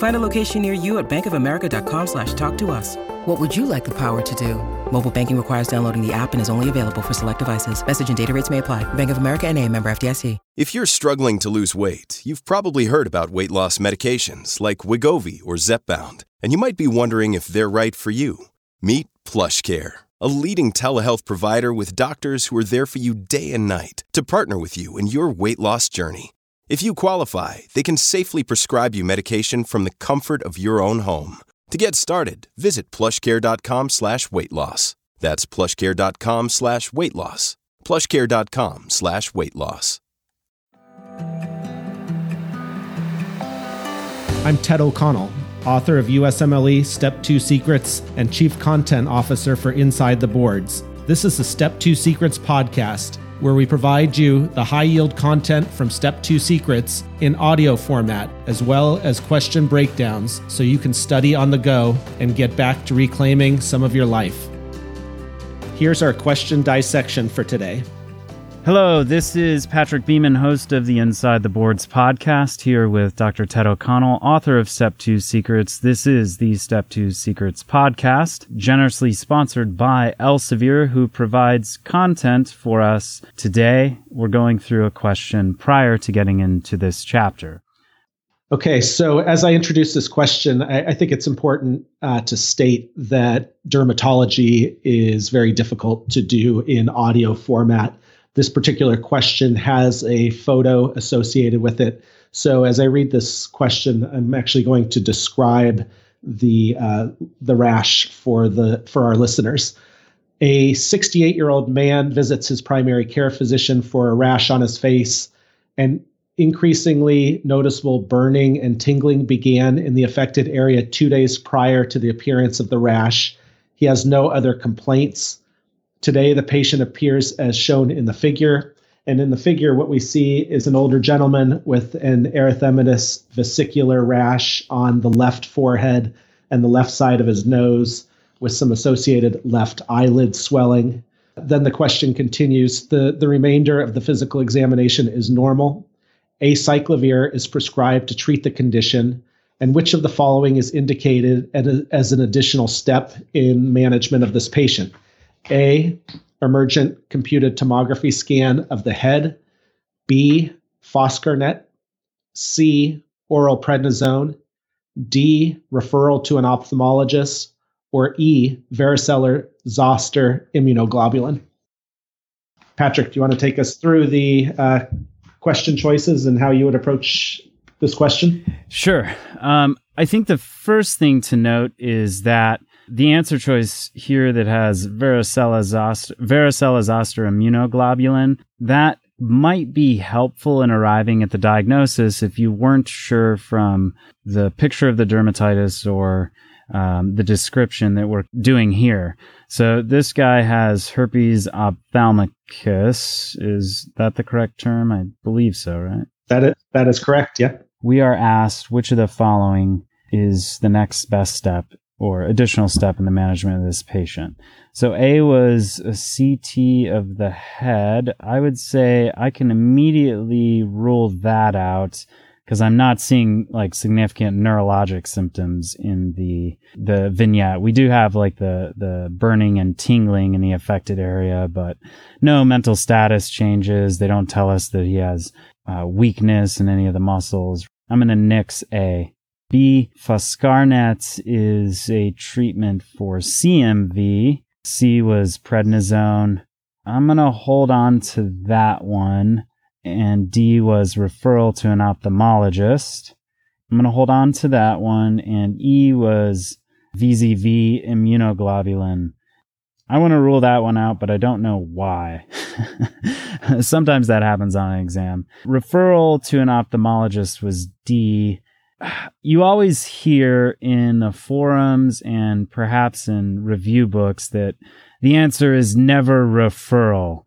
Find a location near you at bankofamerica.com slash talk to us. What would you like the power to do? Mobile banking requires downloading the app and is only available for select devices. Message and data rates may apply. Bank of America and a member FDIC. If you're struggling to lose weight, you've probably heard about weight loss medications like Wegovy or Zepbound, and you might be wondering if they're right for you. Meet PlushCare, a leading telehealth provider with doctors who are there for you day and night to partner with you in your weight loss journey. If you qualify, they can safely prescribe you medication from the comfort of your own home. To get started, visit plushcare.com slash weight loss. That's plushcare.com slash weight loss. Plushcare.com slash weight loss. I'm Ted O'Connell, author of USMLE Step 2 Secrets and Chief Content Officer for Inside the Boards. This is the Step 2 Secrets podcast, where we provide you the high yield content from Step 2 Secrets in audio format, as well as question breakdowns, so you can study on the go and get back to reclaiming some of your life. Here's our question dissection for today. Hello, this is Patrick Beeman, host of the Inside the Boards podcast, here with Dr. Ted O'Connell, author of Step 2 Secrets. This is the Step 2 Secrets podcast, generously sponsored by Elsevier, who provides content for us. Today, we're going through a question prior to getting into this chapter. Okay, so as I introduce this question, I, I think it's important uh, to state that dermatology is very difficult to do in audio format this particular question has a photo associated with it. So as I read this question, I'm actually going to describe the uh, the rash for the for our listeners. A 68 year old man visits his primary care physician for a rash on his face, and increasingly noticeable burning and tingling began in the affected area two days prior to the appearance of the rash. He has no other complaints. Today, the patient appears as shown in the figure. And in the figure, what we see is an older gentleman with an erythematous vesicular rash on the left forehead and the left side of his nose, with some associated left eyelid swelling. Then the question continues the, the remainder of the physical examination is normal. Acyclovir is prescribed to treat the condition. And which of the following is indicated as an additional step in management of this patient? A, emergent computed tomography scan of the head. B, Foscarnet. C, oral prednisone. D, referral to an ophthalmologist. Or E, varicella zoster immunoglobulin. Patrick, do you want to take us through the uh, question choices and how you would approach this question? Sure. Um, I think the first thing to note is that the answer choice here that has varicella zoster, varicella zoster immunoglobulin, that might be helpful in arriving at the diagnosis if you weren't sure from the picture of the dermatitis or um, the description that we're doing here. So this guy has herpes ophthalmicus. Is that the correct term? I believe so, right? That is, that is correct. Yeah. We are asked which of the following is the next best step or additional step in the management of this patient. So A was a CT of the head. I would say I can immediately rule that out because I'm not seeing like significant neurologic symptoms in the the vignette. We do have like the the burning and tingling in the affected area, but no mental status changes. They don't tell us that he has uh, weakness in any of the muscles. I'm going to nix A. B. Foscarnet is a treatment for CMV. C was prednisone. I'm going to hold on to that one. And D was referral to an ophthalmologist. I'm going to hold on to that one. And E was VZV immunoglobulin. I want to rule that one out, but I don't know why. Sometimes that happens on an exam. Referral to an ophthalmologist was D. You always hear in the forums and perhaps in review books that the answer is never referral.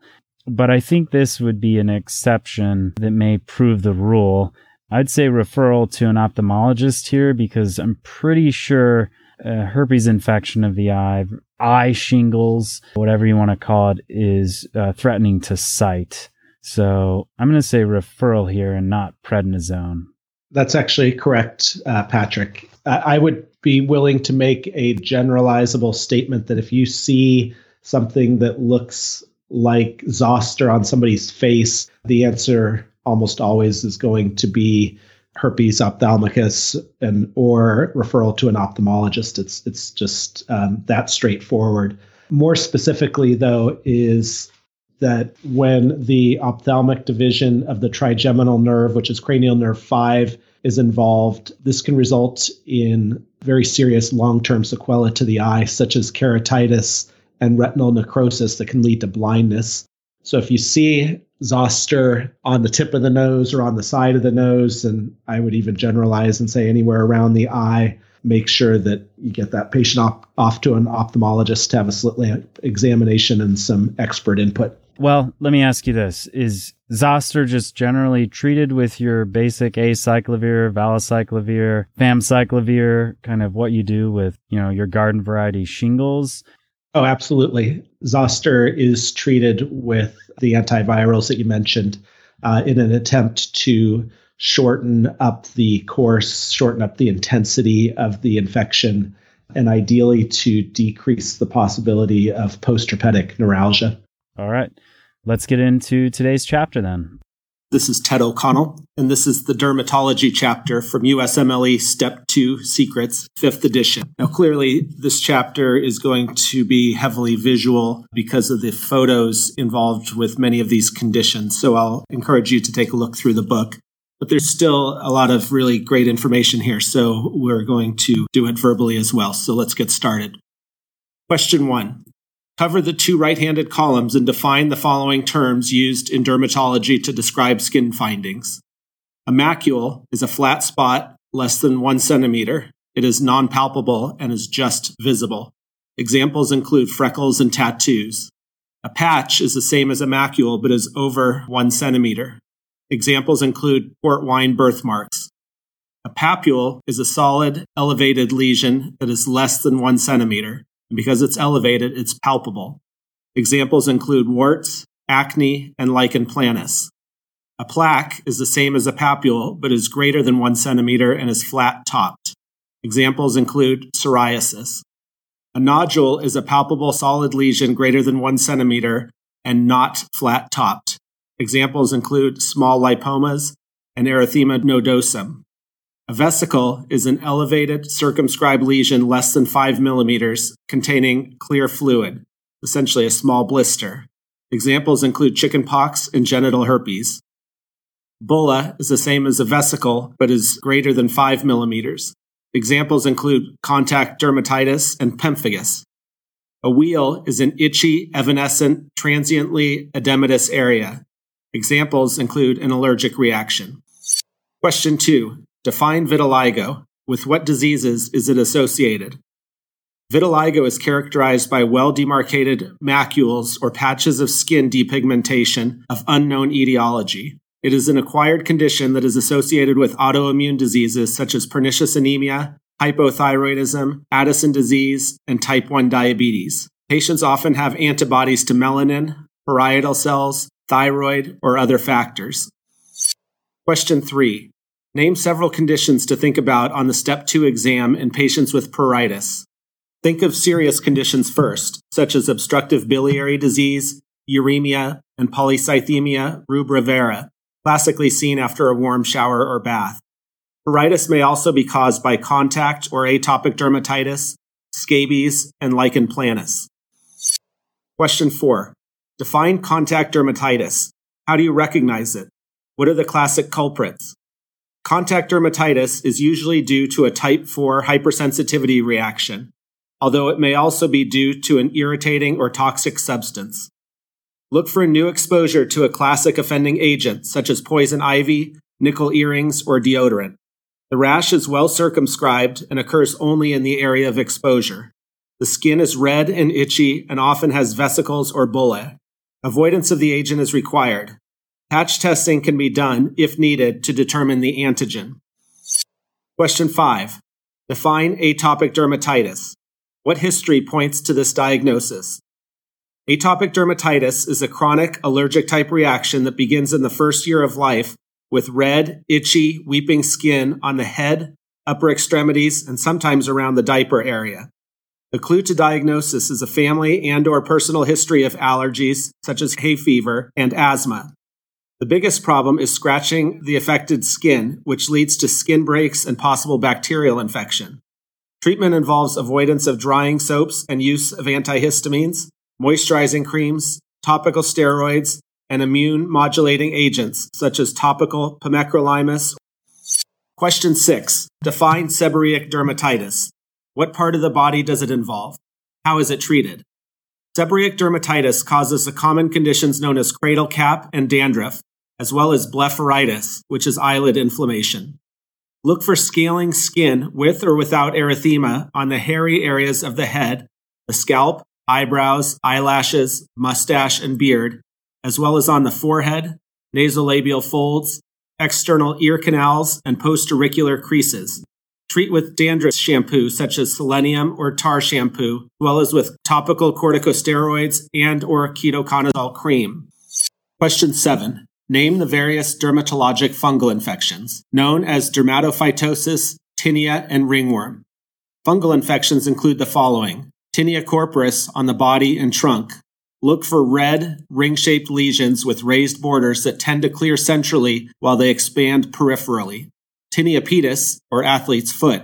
But I think this would be an exception that may prove the rule. I'd say referral to an ophthalmologist here because I'm pretty sure herpes infection of the eye, eye shingles, whatever you want to call it, is uh, threatening to sight. So I'm going to say referral here and not prednisone. That's actually correct, uh, Patrick. I would be willing to make a generalizable statement that if you see something that looks like zoster on somebody's face, the answer almost always is going to be herpes ophthalmicus and or referral to an ophthalmologist. It's it's just um, that straightforward. More specifically, though, is that when the ophthalmic division of the trigeminal nerve, which is cranial nerve five, is involved, this can result in very serious long-term sequelae to the eye, such as keratitis and retinal necrosis that can lead to blindness. So if you see zoster on the tip of the nose or on the side of the nose, and I would even generalize and say anywhere around the eye, make sure that you get that patient off, off to an ophthalmologist to have a slit lamp examination and some expert input. Well, let me ask you this. Is zoster just generally treated with your basic acyclovir, valacyclovir, famciclovir, kind of what you do with, you know, your garden variety shingles? Oh, absolutely. Zoster is treated with the antivirals that you mentioned uh, in an attempt to shorten up the course, shorten up the intensity of the infection, and ideally to decrease the possibility of postherpetic neuralgia. All right. Let's get into today's chapter then. This is Ted O'Connell, and this is the dermatology chapter from USMLE Step 2 Secrets, 5th edition. Now, clearly, this chapter is going to be heavily visual because of the photos involved with many of these conditions. So I'll encourage you to take a look through the book. But there's still a lot of really great information here, so we're going to do it verbally as well. So let's get started. Question one Cover the two right handed columns and define the following terms used in dermatology to describe skin findings. A macule is a flat spot less than one centimeter. It is non palpable and is just visible. Examples include freckles and tattoos. A patch is the same as a macule but is over one centimeter. Examples include port wine birthmarks. A papule is a solid, elevated lesion that is less than one centimeter. Because it's elevated, it's palpable. Examples include warts, acne, and lichen planus. A plaque is the same as a papule, but is greater than one centimeter and is flat topped. Examples include psoriasis. A nodule is a palpable solid lesion greater than one centimeter and not flat topped. Examples include small lipomas and erythema nodosum. A vesicle is an elevated circumscribed lesion less than 5 millimeters containing clear fluid, essentially a small blister. Examples include chickenpox and genital herpes. Bulla is the same as a vesicle, but is greater than 5 millimeters. Examples include contact dermatitis and pemphigus. A wheal is an itchy, evanescent, transiently edematous area. Examples include an allergic reaction. Question two Define vitiligo. With what diseases is it associated? Vitiligo is characterized by well demarcated macules or patches of skin depigmentation of unknown etiology. It is an acquired condition that is associated with autoimmune diseases such as pernicious anemia, hypothyroidism, Addison disease, and type 1 diabetes. Patients often have antibodies to melanin, parietal cells, thyroid, or other factors. Question 3. Name several conditions to think about on the step two exam in patients with pruritus. Think of serious conditions first, such as obstructive biliary disease, uremia, and polycythemia rubra vera, classically seen after a warm shower or bath. Pruritus may also be caused by contact or atopic dermatitis, scabies, and lichen planus. Question four. Define contact dermatitis. How do you recognize it? What are the classic culprits? Contact dermatitis is usually due to a type 4 hypersensitivity reaction, although it may also be due to an irritating or toxic substance. Look for a new exposure to a classic offending agent, such as poison ivy, nickel earrings, or deodorant. The rash is well circumscribed and occurs only in the area of exposure. The skin is red and itchy and often has vesicles or bullae. Avoidance of the agent is required. Patch testing can be done, if needed, to determine the antigen. Question 5. Define atopic dermatitis. What history points to this diagnosis? Atopic dermatitis is a chronic allergic type reaction that begins in the first year of life with red, itchy, weeping skin on the head, upper extremities, and sometimes around the diaper area. The clue to diagnosis is a family and or personal history of allergies such as hay fever and asthma. The biggest problem is scratching the affected skin, which leads to skin breaks and possible bacterial infection. Treatment involves avoidance of drying soaps and use of antihistamines, moisturizing creams, topical steroids, and immune modulating agents such as topical pimecrolimus. Question 6. Define seborrheic dermatitis. What part of the body does it involve? How is it treated? Seborrheic dermatitis causes the common conditions known as cradle cap and dandruff, as well as blepharitis, which is eyelid inflammation. Look for scaling skin with or without erythema on the hairy areas of the head, the scalp, eyebrows, eyelashes, mustache, and beard, as well as on the forehead, nasolabial folds, external ear canals, and postauricular creases. Treat with dandruff shampoo such as selenium or tar shampoo, as well as with topical corticosteroids and or ketoconazole cream. Question 7. Name the various dermatologic fungal infections, known as dermatophytosis, tinea, and ringworm. Fungal infections include the following tinea corporis on the body and trunk, Look for red, ring shaped lesions with raised borders that tend to clear centrally while they expand peripherally. Tinea pedis, or athlete's foot.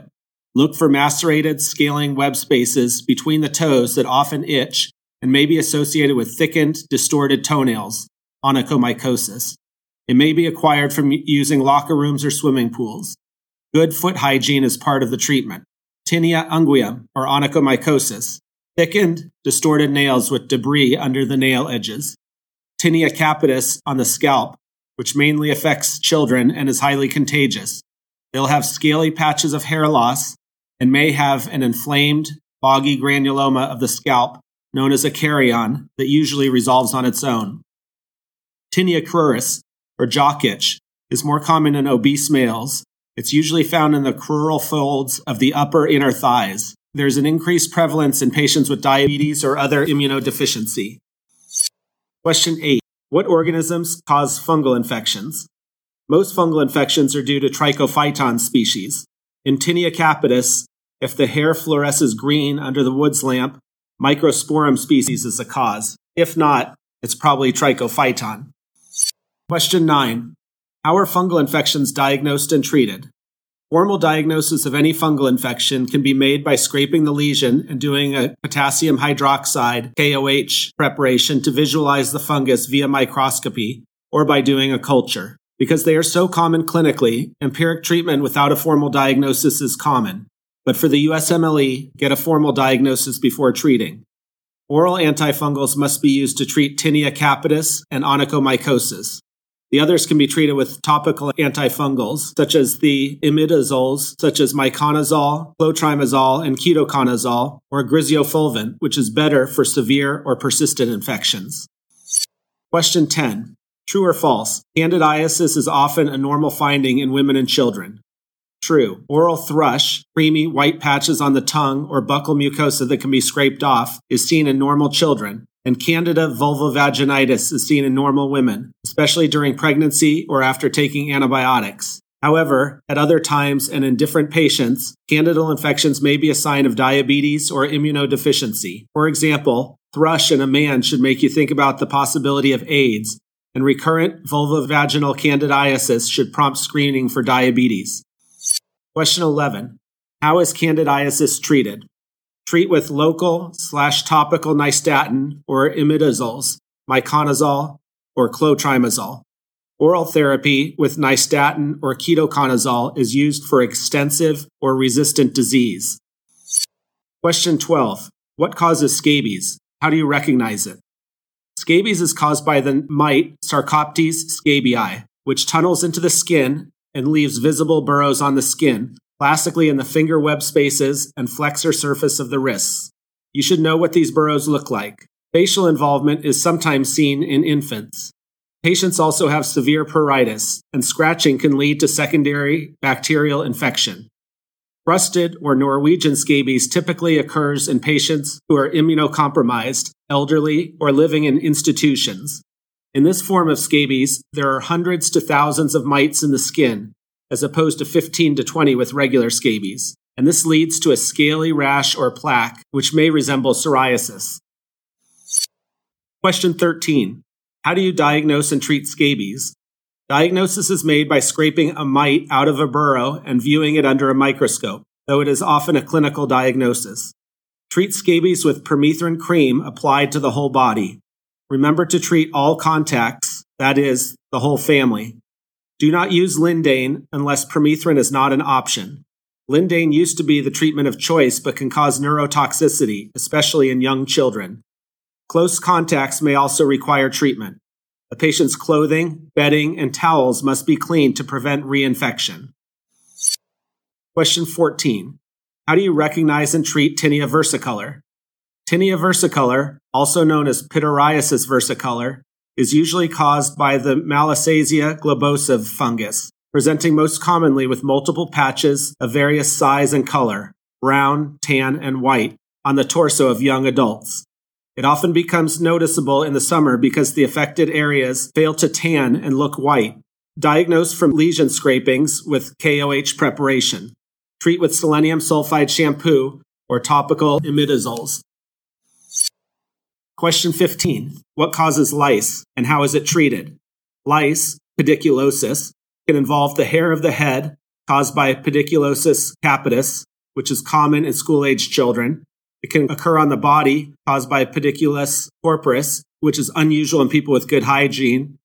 Look for macerated, scaling web spaces between the toes that often itch and may be associated with thickened, distorted toenails, onychomycosis. It may be acquired from using locker rooms or swimming pools. Good foot hygiene is part of the treatment. Tinea unguium, or onychomycosis, thickened, distorted nails with debris under the nail edges, tinea capitis on the scalp, which mainly affects children and is highly contagious. They'll have scaly patches of hair loss and may have an inflamed, boggy granuloma of the scalp known as a kerion that usually resolves on its own. Tinea cruris, or jock itch, is more common in obese males. It's usually found in the crural folds of the upper inner thighs. There's an increased prevalence in patients with diabetes or other immunodeficiency. Question 8. What organisms cause fungal infections? Most fungal infections are due to trichophyton species. In Tinea capitis, if the hair fluoresces green under the Woods lamp, Microsporum species is the cause. If not, it's probably trichophyton. Question 9. How are fungal infections diagnosed and treated? Formal diagnosis of any fungal infection can be made by scraping the lesion and doing a potassium hydroxide KOH preparation to visualize the fungus via microscopy or by doing a culture. Because they are so common clinically, empiric treatment without a formal diagnosis is common. But for the USMLE, get a formal diagnosis before treating. Oral antifungals must be used to treat tinea capitis and onychomycosis. The others can be treated with topical antifungals, such as the imidazoles, such as miconazole, clotrimazole, and ketoconazole, or griseofulvin, which is better for severe or persistent infections. Question 10. True or false? Candidiasis is often a normal finding in women and children. True. Oral thrush, creamy white patches on the tongue or buccal mucosa that can be scraped off, is seen in normal children, and Candida vulvovaginitis is seen in normal women, especially during pregnancy or after taking antibiotics. However, at other times and in different patients, candidal infections may be a sign of diabetes or immunodeficiency. For example, thrush in a man should make you think about the possibility of AIDS, and recurrent vulvovaginal candidiasis should prompt screening for diabetes. Question 11. How is candidiasis treated? Treat with local slash topical nystatin or imidazoles, miconazole, or clotrimazole. Oral therapy with nystatin or ketoconazole is used for extensive or resistant disease. Question 12. What causes scabies? How do you recognize it? Scabies is caused by the mite Sarcoptes scabiei, which tunnels into the skin and leaves visible burrows on the skin, classically in the finger web spaces and flexor surface of the wrists. You should know what these burrows look like. Facial involvement is sometimes seen in infants. Patients also have severe pruritus, and scratching can lead to secondary bacterial infection. Crusted or Norwegian scabies typically occurs in patients who are immunocompromised, elderly, or living in institutions. In this form of scabies, there are hundreds to thousands of mites in the skin, as opposed to 15 to 20 with regular scabies, and this leads to a scaly rash or plaque, which may resemble psoriasis. Question 13. How do you diagnose and treat scabies? Diagnosis is made by scraping a mite out of a burrow and viewing it under a microscope, though it is often a clinical diagnosis. Treat scabies with permethrin cream applied to the whole body. Remember to treat all contacts, that is, the whole family. Do not use Lindane unless permethrin is not an option. Lindane used to be the treatment of choice but can cause neurotoxicity, especially in young children. Close contacts may also require treatment. A patient's clothing, bedding, and towels must be cleaned to prevent reinfection. Question 14. How do you recognize and treat tinea versicolor? Tinea versicolor, also known as pityriasis versicolor, is usually caused by the Malassezia globosa fungus, presenting most commonly with multiple patches of various size and color, brown, tan, and white, on the torso of young adults. It often becomes noticeable in the summer because the affected areas fail to tan and look white. Diagnose from lesion scrapings with KOH preparation. Treat with selenium sulfide shampoo or topical imidazoles. Question 15. What causes lice and how is it treated? Lice, pediculosis, can involve the hair of the head caused by pediculosis capitis, which is common in school age children. It can occur on the body caused by pediculus corporis, which is unusual in people with good hygiene,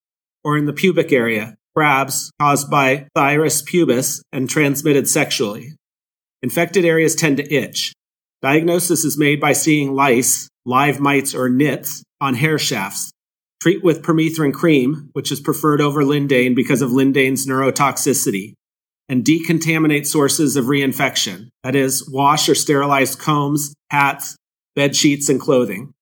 or in the pubic area, crabs caused by Phthirus pubis and transmitted sexually. Infected areas tend to itch. Diagnosis is made by seeing lice, live mites, or nits on hair shafts. Treat with permethrin cream, which is preferred over lindane because of lindane's neurotoxicity and decontaminate sources of reinfection. That is, wash or sterilize combs, hats, bed sheets, and clothing.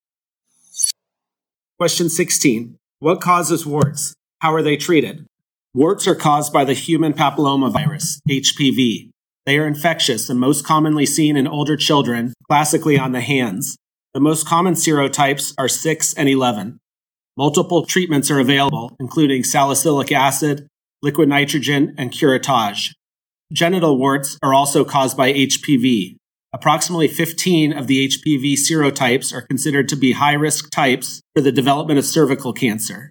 Question 16. What causes warts? How are they treated? Warts are caused by the human papillomavirus, HPV. They are infectious and most commonly seen in older children, classically on the hands. The most common serotypes are 6 and 11. Multiple treatments are available, including salicylic acid, liquid nitrogen, and curettage. Genital warts are also caused by HPV. Approximately 15 of the HPV serotypes are considered to be high risk types for the development of cervical cancer.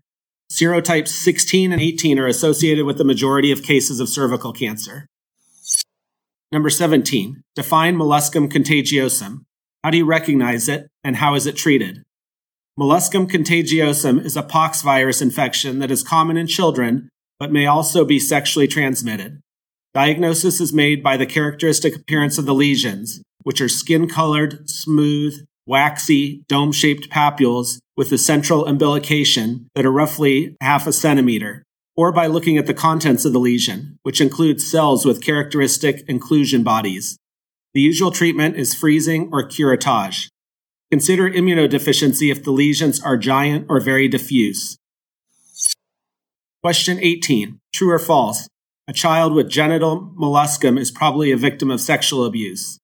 Serotypes 16 and 18 are associated with the majority of cases of cervical cancer. Number 17. Define molluscum contagiosum. How do you recognize it and how is it treated? Molluscum contagiosum is a pox virus infection that is common in children but may also be sexually transmitted. Diagnosis is made by the characteristic appearance of the lesions, which are skin colored, smooth, waxy, dome shaped papules with a central umbilication that are roughly half a centimeter, or by looking at the contents of the lesion, which includes cells with characteristic inclusion bodies. The usual treatment is freezing or curettage. Consider immunodeficiency if the lesions are giant or very diffuse. Question 18. True or false? A child with genital molluscum is probably a victim of sexual abuse.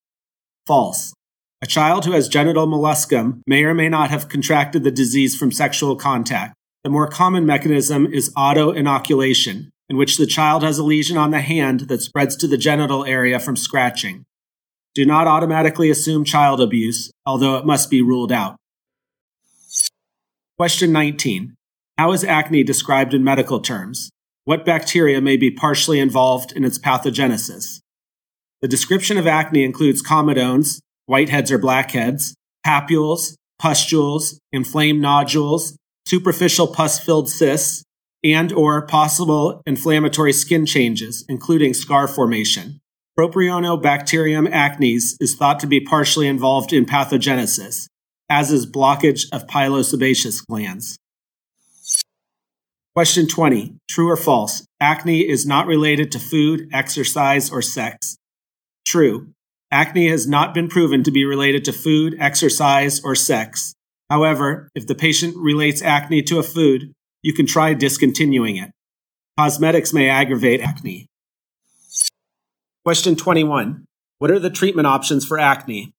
False. A child who has genital molluscum may or may not have contracted the disease from sexual contact. The more common mechanism is auto inoculation, in which the child has a lesion on the hand that spreads to the genital area from scratching. Do not automatically assume child abuse, although it must be ruled out. Question 19. How is acne described in medical terms? What bacteria may be partially involved in its pathogenesis? The description of acne includes comedones, whiteheads or blackheads, papules, pustules, inflamed nodules, superficial pus filled cysts, and or possible inflammatory skin changes, including scar formation. Propionibacterium acnes is thought to be partially involved in pathogenesis, as is blockage of pilosebaceous glands. Question 20. True or false? Acne is not related to food, exercise, or sex. True. Acne has not been proven to be related to food, exercise, or sex. However, if the patient relates acne to a food, you can try discontinuing it. Cosmetics may aggravate acne. Question 21. What are the treatment options for acne?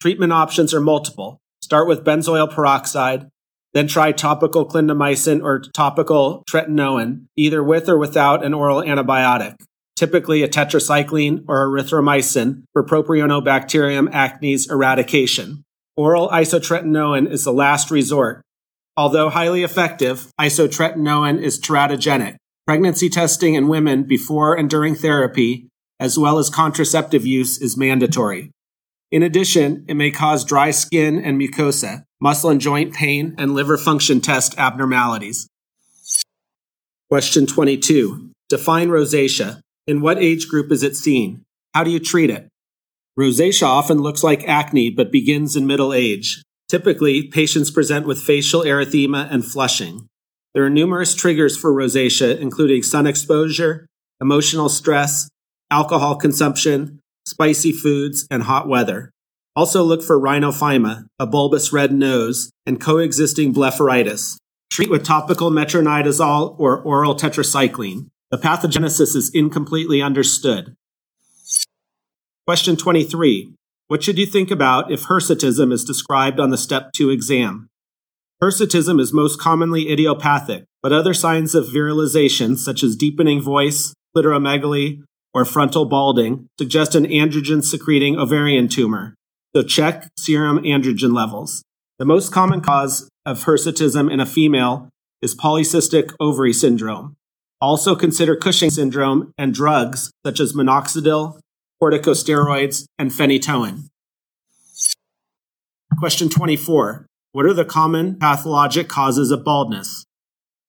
Treatment options are multiple. Start with benzoyl peroxide, then try topical clindamycin or topical tretinoin, either with or without an oral antibiotic, typically a tetracycline or erythromycin for propionibacterium acnes eradication. Oral isotretinoin is the last resort. Although highly effective, isotretinoin is teratogenic. Pregnancy testing in women before and during therapy, as well as contraceptive use, is mandatory. In addition, it may cause dry skin and mucosa, muscle and joint pain, and liver function test abnormalities. Question 22. Define rosacea. In what age group is it seen? How do you treat it? Rosacea often looks like acne but begins in middle age. Typically, patients present with facial erythema and flushing. There are numerous triggers for rosacea, including sun exposure, emotional stress, alcohol consumption, spicy foods, and hot weather. Also look for rhinophyma, a bulbous red nose, and coexisting blepharitis. Treat with topical metronidazole or oral tetracycline. The pathogenesis is incompletely understood. Question 23. What should you think about if hirsutism is described on the Step 2 exam? Hirsutism is most commonly idiopathic, but other signs of virilization, such as deepening voice, clitoromegaly, or frontal balding suggest an androgen secreting ovarian tumor. So check serum androgen levels. The most common cause of hirsutism in a female is polycystic ovary syndrome. Also consider Cushing syndrome and drugs such as minoxidil, corticosteroids, and phenytoin. Question 24. What are the common pathologic causes of baldness?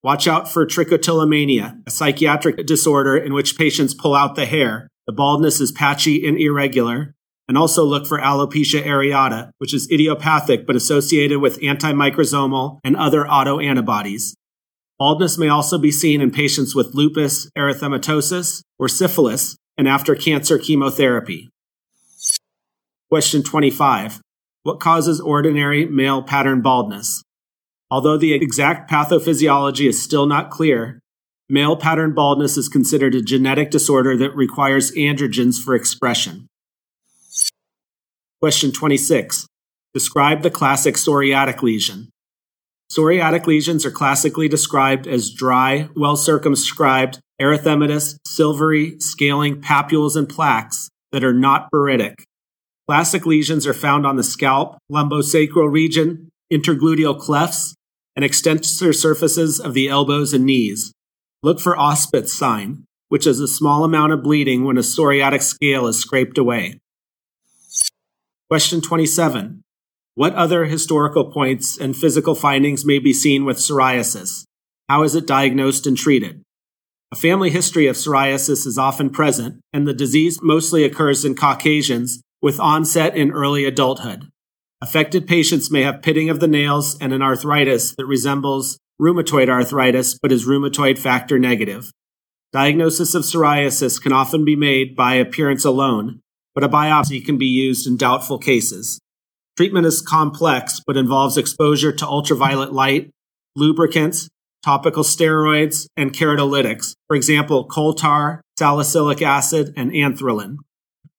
Watch out for trichotillomania, a psychiatric disorder in which patients pull out the hair. The baldness is patchy and irregular. And also look for alopecia areata, which is idiopathic but associated with antimicrosomal and other autoantibodies. Baldness may also be seen in patients with lupus erythematosus or syphilis and after cancer chemotherapy. Question 25. What causes ordinary male pattern baldness? Although the exact pathophysiology is still not clear, male pattern baldness is considered a genetic disorder that requires androgens for expression. Question 26. Describe the classic psoriatic lesion. Psoriatic lesions are classically described as dry, well circumscribed, erythematous, silvery, scaling papules and plaques that are not pruritic. Classic lesions are found on the scalp, lumbosacral region, intergluteal clefts, and extensor surfaces of the elbows and knees. Look for Auspitz sign, which is a small amount of bleeding when a psoriatic scale is scraped away. Question 27. What other historical points and physical findings may be seen with psoriasis? How is it diagnosed and treated? A family history of psoriasis is often present, and the disease mostly occurs in Caucasians with onset in early adulthood. Affected patients may have pitting of the nails and an arthritis that resembles rheumatoid arthritis but is rheumatoid factor negative. Diagnosis of psoriasis can often be made by appearance alone, but a biopsy can be used in doubtful cases. Treatment is complex but involves exposure to ultraviolet light, lubricants, topical steroids, and keratolytics, for example, coal tar, salicylic acid, and anthralin.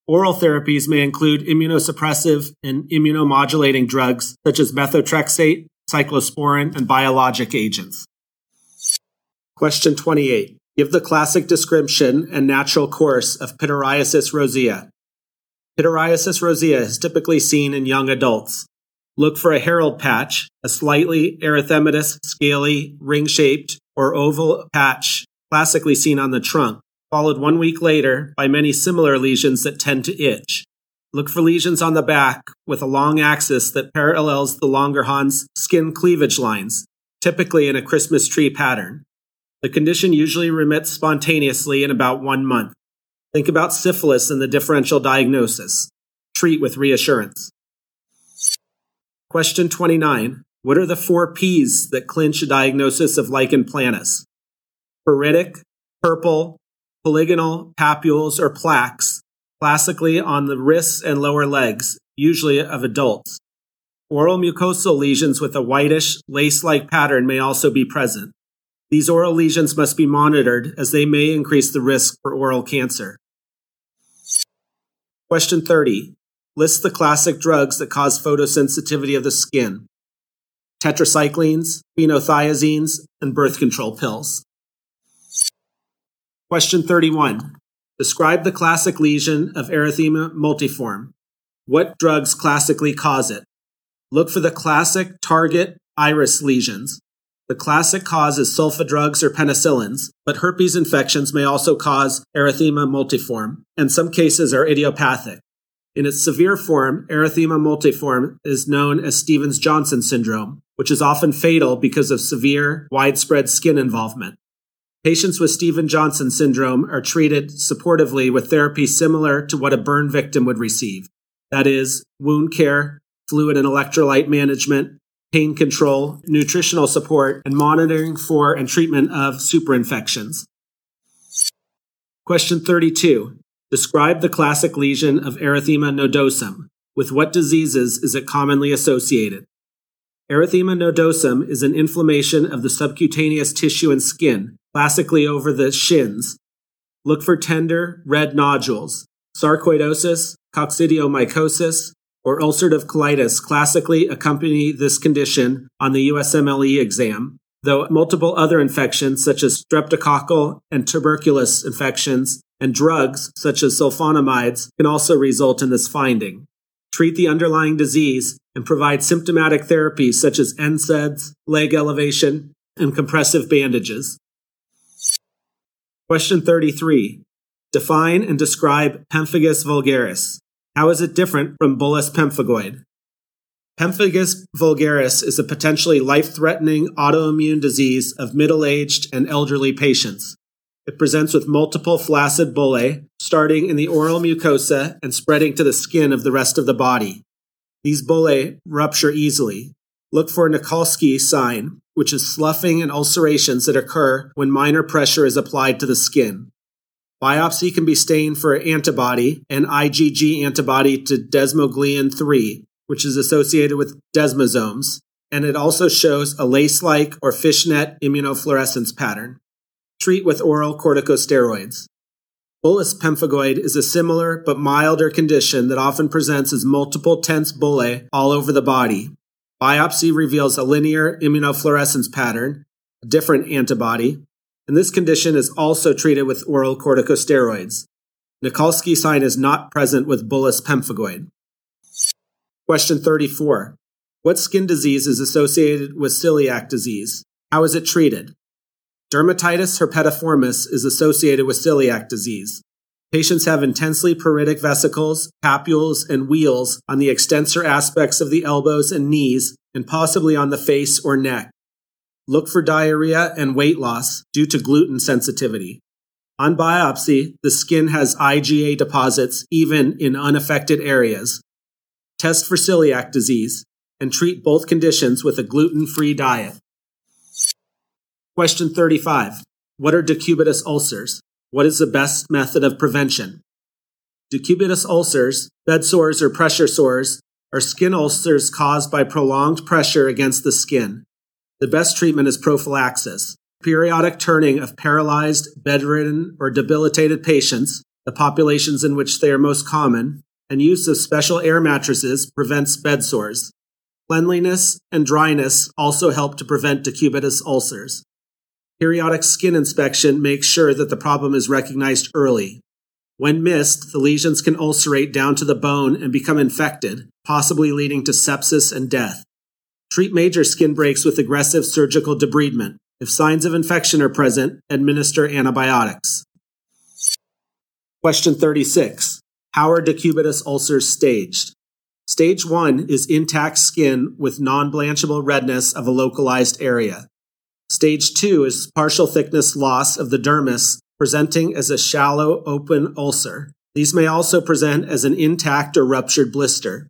Oral therapies may include immunosuppressive and immunomodulating drugs such as methotrexate, cyclosporin, and biologic agents. Question 28. Give the classic description and natural course of pityriasis rosea. Pityriasis rosea is typically seen in young adults. Look for a herald patch, a slightly erythematous, scaly, ring shaped, or oval patch classically seen on the trunk followed one week later by many similar lesions that tend to itch. Look for lesions on the back with a long axis that parallels the Langerhans skin cleavage lines, typically in a Christmas tree pattern. The condition usually remits spontaneously in about one month. Think about syphilis in the differential diagnosis. Treat with reassurance. Question 29. What are the four P's that clinch a diagnosis of lichen planus? Pruritic, purple, polygonal, papules, or plaques, classically on the wrists and lower legs, usually of adults. Oral mucosal lesions with a whitish, lace like pattern may also be present. These oral lesions must be monitored as they may increase the risk for oral cancer. Question 30. List the classic drugs that cause photosensitivity of the skin tetracyclines, phenothiazines, and birth control pills. Question 31. Describe the classic lesion of erythema multiforme. What drugs classically cause it? Look for the classic target iris lesions. The classic cause is sulfa drugs or penicillins, but herpes infections may also cause erythema multiforme, and some cases are idiopathic. In its severe form, erythema multiforme is known as Stevens Johnson syndrome, which is often fatal because of severe, widespread skin involvement. Patients with Stevens Johnson syndrome are treated supportively with therapy similar to what a burn victim would receive. That is, wound care, fluid and electrolyte management, pain control, nutritional support, and monitoring for and treatment of superinfections. Question 32. Describe the classic lesion of erythema nodosum. With what diseases is it commonly associated? Erythema nodosum is an inflammation of the subcutaneous tissue and skin, classically over the shins. Look for tender, red nodules, sarcoidosis, coccidiomycosis, or ulcerative colitis classically accompany this condition on the USMLE exam, though multiple other infections such as streptococcal and tuberculous infections and drugs such as sulfonamides can also result in this finding. Treat the underlying disease and provide symptomatic therapies such as NSAIDs, leg elevation, and compressive bandages. Question 33. Define and describe pemphigus vulgaris. How is it different from bullous pemphigoid? Pemphigus vulgaris is a potentially life threatening autoimmune disease of middle aged and elderly patients. It presents with multiple flaccid bullae, starting in the oral mucosa and spreading to the skin of the rest of the body. These bullae rupture easily. Look for Nikolsky sign, which is sloughing and ulcerations that occur when minor pressure is applied to the skin. Biopsy can be stained for antibody and IgG antibody to desmoglein 3, which is associated with desmosomes, and it also shows a lace like or fishnet immunofluorescence pattern treat with oral corticosteroids. Bullous pemphigoid is a similar but milder condition that often presents as multiple tense bullae all over the body. Biopsy reveals a linear immunofluorescence pattern, a different antibody, and this condition is also treated with oral corticosteroids. Nikolsky sign is not present with bullous pemphigoid. Question 34. What skin disease is associated with celiac disease? How is it treated? Dermatitis herpetiformis is associated with celiac disease. Patients have intensely pruritic vesicles, papules, and wheals on the extensor aspects of the elbows and knees, and possibly on the face or neck. Look for diarrhea and weight loss due to gluten sensitivity. On biopsy, the skin has IgA deposits even in unaffected areas. Test for celiac disease and treat both conditions with a gluten free diet. Question 35. What are decubitus ulcers? What is the best method of prevention? Decubitus ulcers, bed sores or pressure sores, are skin ulcers caused by prolonged pressure against the skin. The best treatment is prophylaxis. Periodic turning of paralyzed, bedridden, or debilitated patients, the populations in which they are most common, and use of special air mattresses prevents bed sores. Cleanliness and dryness also help to prevent decubitus ulcers. Periodic skin inspection makes sure that the problem is recognized early. When missed, the lesions can ulcerate down to the bone and become infected, possibly leading to sepsis and death. Treat major skin breaks with aggressive surgical debridement. If signs of infection are present, administer antibiotics. Question 36. How are decubitus ulcers staged? Stage 1 is intact skin with non blanchable redness of a localized area. Stage 2 is partial thickness loss of the dermis presenting as a shallow open ulcer. These may also present as an intact or ruptured blister.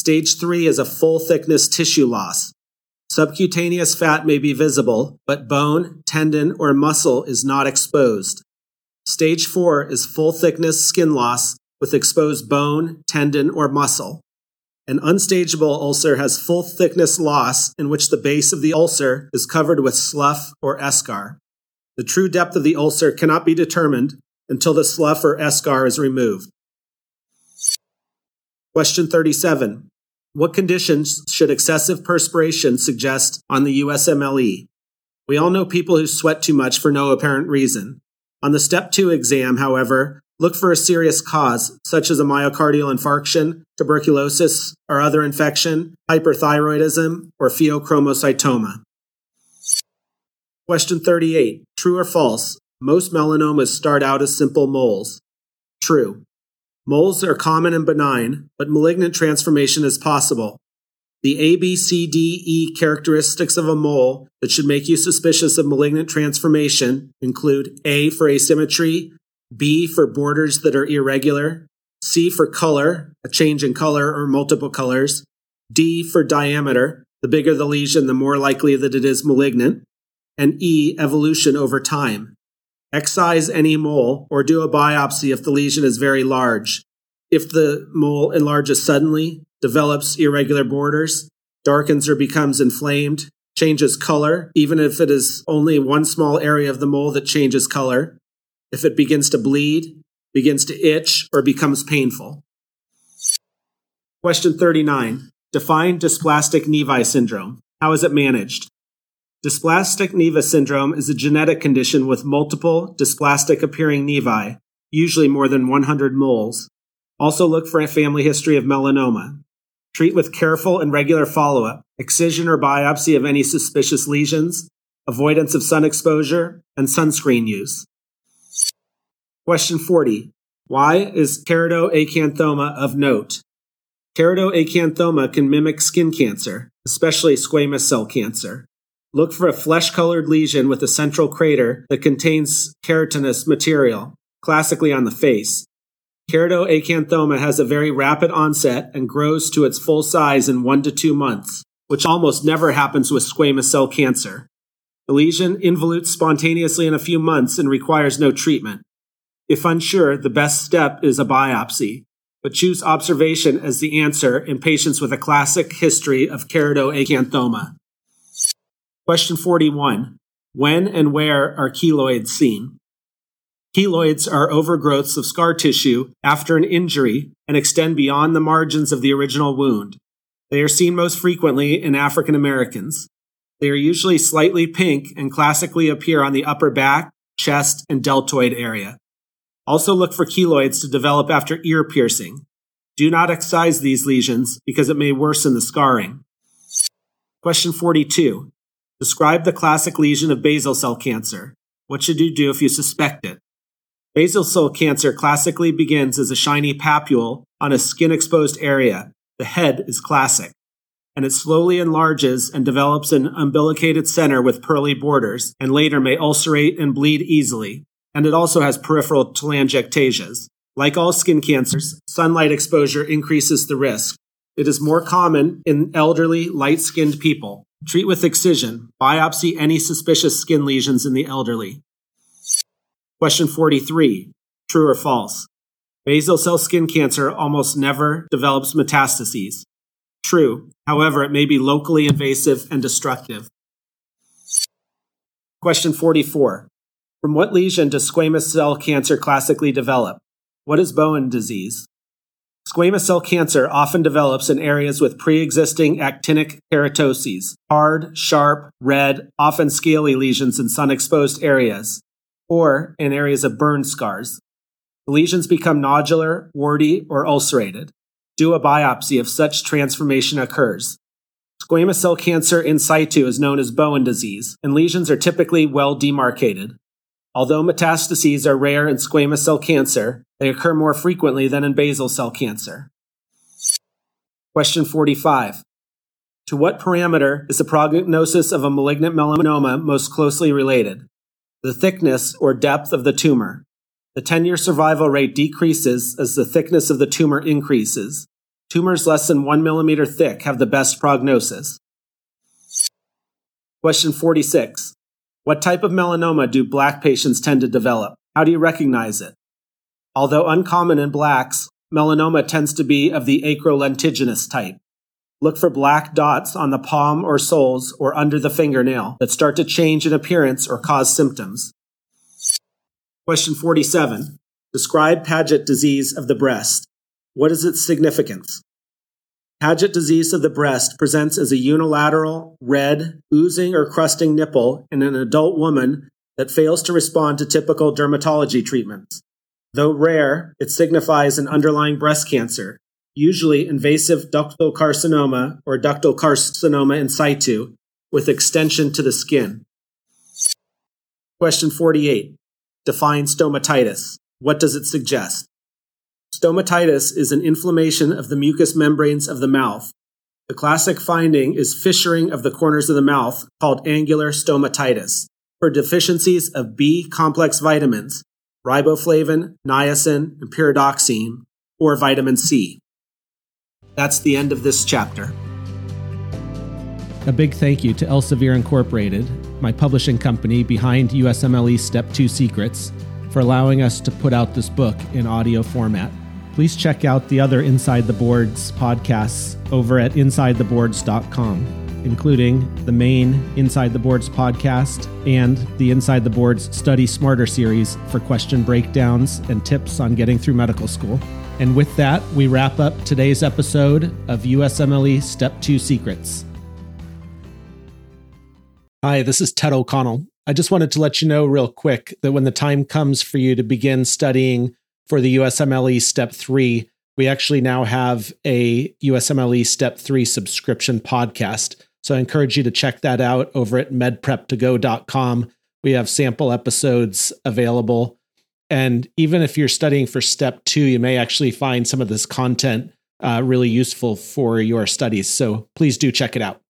Stage 3 is a full thickness tissue loss. Subcutaneous fat may be visible, but bone, tendon, or muscle is not exposed. Stage 4 is full thickness skin loss with exposed bone, tendon, or muscle. An unstageable ulcer has full thickness loss in which the base of the ulcer is covered with slough or eschar. The true depth of the ulcer cannot be determined until the slough or eschar is removed. Question 37. What conditions should excessive perspiration suggest on the USMLE? We all know people who sweat too much for no apparent reason. On the step two exam, however, look for a serious cause, such as a myocardial infarction, tuberculosis or other infection, hyperthyroidism, or pheochromocytoma. Question 38. True or false? Most melanomas start out as simple moles. True. Moles are common and benign, but malignant transformation is possible. The A, B, C, D, E characteristics of a mole that should make you suspicious of malignant transformation include A for asymmetry, B for borders that are irregular, C for color, a change in color or multiple colors, D for diameter, the bigger the lesion, the more likely that it is malignant, and E, evolution over time. Excise any mole or do a biopsy if the lesion is very large. If the mole enlarges suddenly, develops irregular borders, darkens or becomes inflamed, changes color, even if it is only one small area of the mole that changes color, if it begins to bleed, begins to itch, or becomes painful. Question 39. Define dysplastic Nevi syndrome. How is it managed? Dysplastic nevus syndrome is a genetic condition with multiple dysplastic appearing nevi, usually more than 100 moles. Also look for a family history of melanoma. Treat with careful and regular follow up, excision or biopsy of any suspicious lesions, avoidance of sun exposure, and sunscreen use. Question 40. Why is keratoacanthoma of note? Keratoacanthoma can mimic skin cancer, especially squamous cell cancer. Look for a flesh colored lesion with a central crater that contains keratinous material, classically on the face. Keratoacanthoma has a very rapid onset and grows to its full size in one to two months, which almost never happens with squamous cell cancer. The lesion involutes spontaneously in a few months and requires no treatment. If unsure, the best step is a biopsy, but choose observation as the answer in patients with a classic history of keratoacanthoma. Question 41. When and where are keloids seen? Keloids are overgrowths of scar tissue after an injury and extend beyond the margins of the original wound. They are seen most frequently in African Americans. They are usually slightly pink and classically appear on the upper back, chest, and deltoid area. Also look for keloids to develop after ear piercing. Do not excise these lesions because it may worsen the scarring. Question 42. Describe the classic lesion of basal cell cancer. What should you do if you suspect it? Basal cell cancer classically begins as a shiny papule on a skin exposed area. The head is classic. And it slowly enlarges and develops an umbilicated center with pearly borders, and later may ulcerate and bleed easily. And it also has peripheral telangiectasias. Like all skin cancers, sunlight exposure increases the risk. It is more common in elderly, light skinned people. Treat with excision. Biopsy any suspicious skin lesions in the elderly. Question 43. True or false? Basal cell skin cancer almost never develops metastases. True. However, it may be locally invasive and destructive. Question 44. From what lesion does squamous cell cancer classically develop? What is Bowen disease? Squamous cell cancer often develops in areas with pre existing actinic keratoses, hard, sharp, red, often scaly lesions in sun exposed areas, or in areas of burn scars. The lesions become nodular, warty, or ulcerated. Do a biopsy if such transformation occurs. Squamous cell cancer in situ is known as Bowen disease, and lesions are typically well demarcated. Although metastases are rare in squamous cell cancer, they occur more frequently than in basal cell cancer. Question 45. To what parameter is the prognosis of a malignant melanoma most closely related? The thickness or depth of the tumor. The 10 year survival rate decreases as the thickness of the tumor increases. Tumors less than 1 millimeter thick have the best prognosis. Question 46. What type of melanoma do black patients tend to develop? How do you recognize it? Although uncommon in blacks, melanoma tends to be of the acral lentiginous type. Look for black dots on the palm or soles or under the fingernail that start to change in appearance or cause symptoms. Question 47. Describe Paget disease of the breast. What is its significance? Paget disease of the breast presents as a unilateral, red, oozing or crusting nipple in an adult woman that fails to respond to typical dermatology treatments. Though rare, it signifies an underlying breast cancer, usually invasive ductal carcinoma or ductal carcinoma in situ, with extension to the skin. Question 48. Define stomatitis. What does it suggest? Stomatitis is an inflammation of the mucous membranes of the mouth. The classic finding is fissuring of the corners of the mouth, called angular stomatitis, for deficiencies of B complex vitamins, riboflavin, niacin, and pyridoxine, or vitamin C. That's the end of this chapter. A big thank you to Elsevier Incorporated, my publishing company behind USMLE Step 2 Secrets, for allowing us to put out this book in audio format. Please check out the other Inside the Boards podcasts over at InsideTheBoards.com, including the main Inside the Boards podcast and the Inside the Boards Study Smarter series for question breakdowns and tips on getting through medical school. And with that, we wrap up today's episode of USMLE Step 2 Secrets. Hi, this is Ted O'Connell. I just wanted to let you know real quick that when the time comes for you to begin studying for the USMLE Step 3, we actually now have a USMLE Step 3 subscription podcast. So I encourage you to check that out over at medprep2go.com. We have sample episodes available and even if you're studying for step two, you may actually find some of this content uh, really useful for your studies. So please do check it out.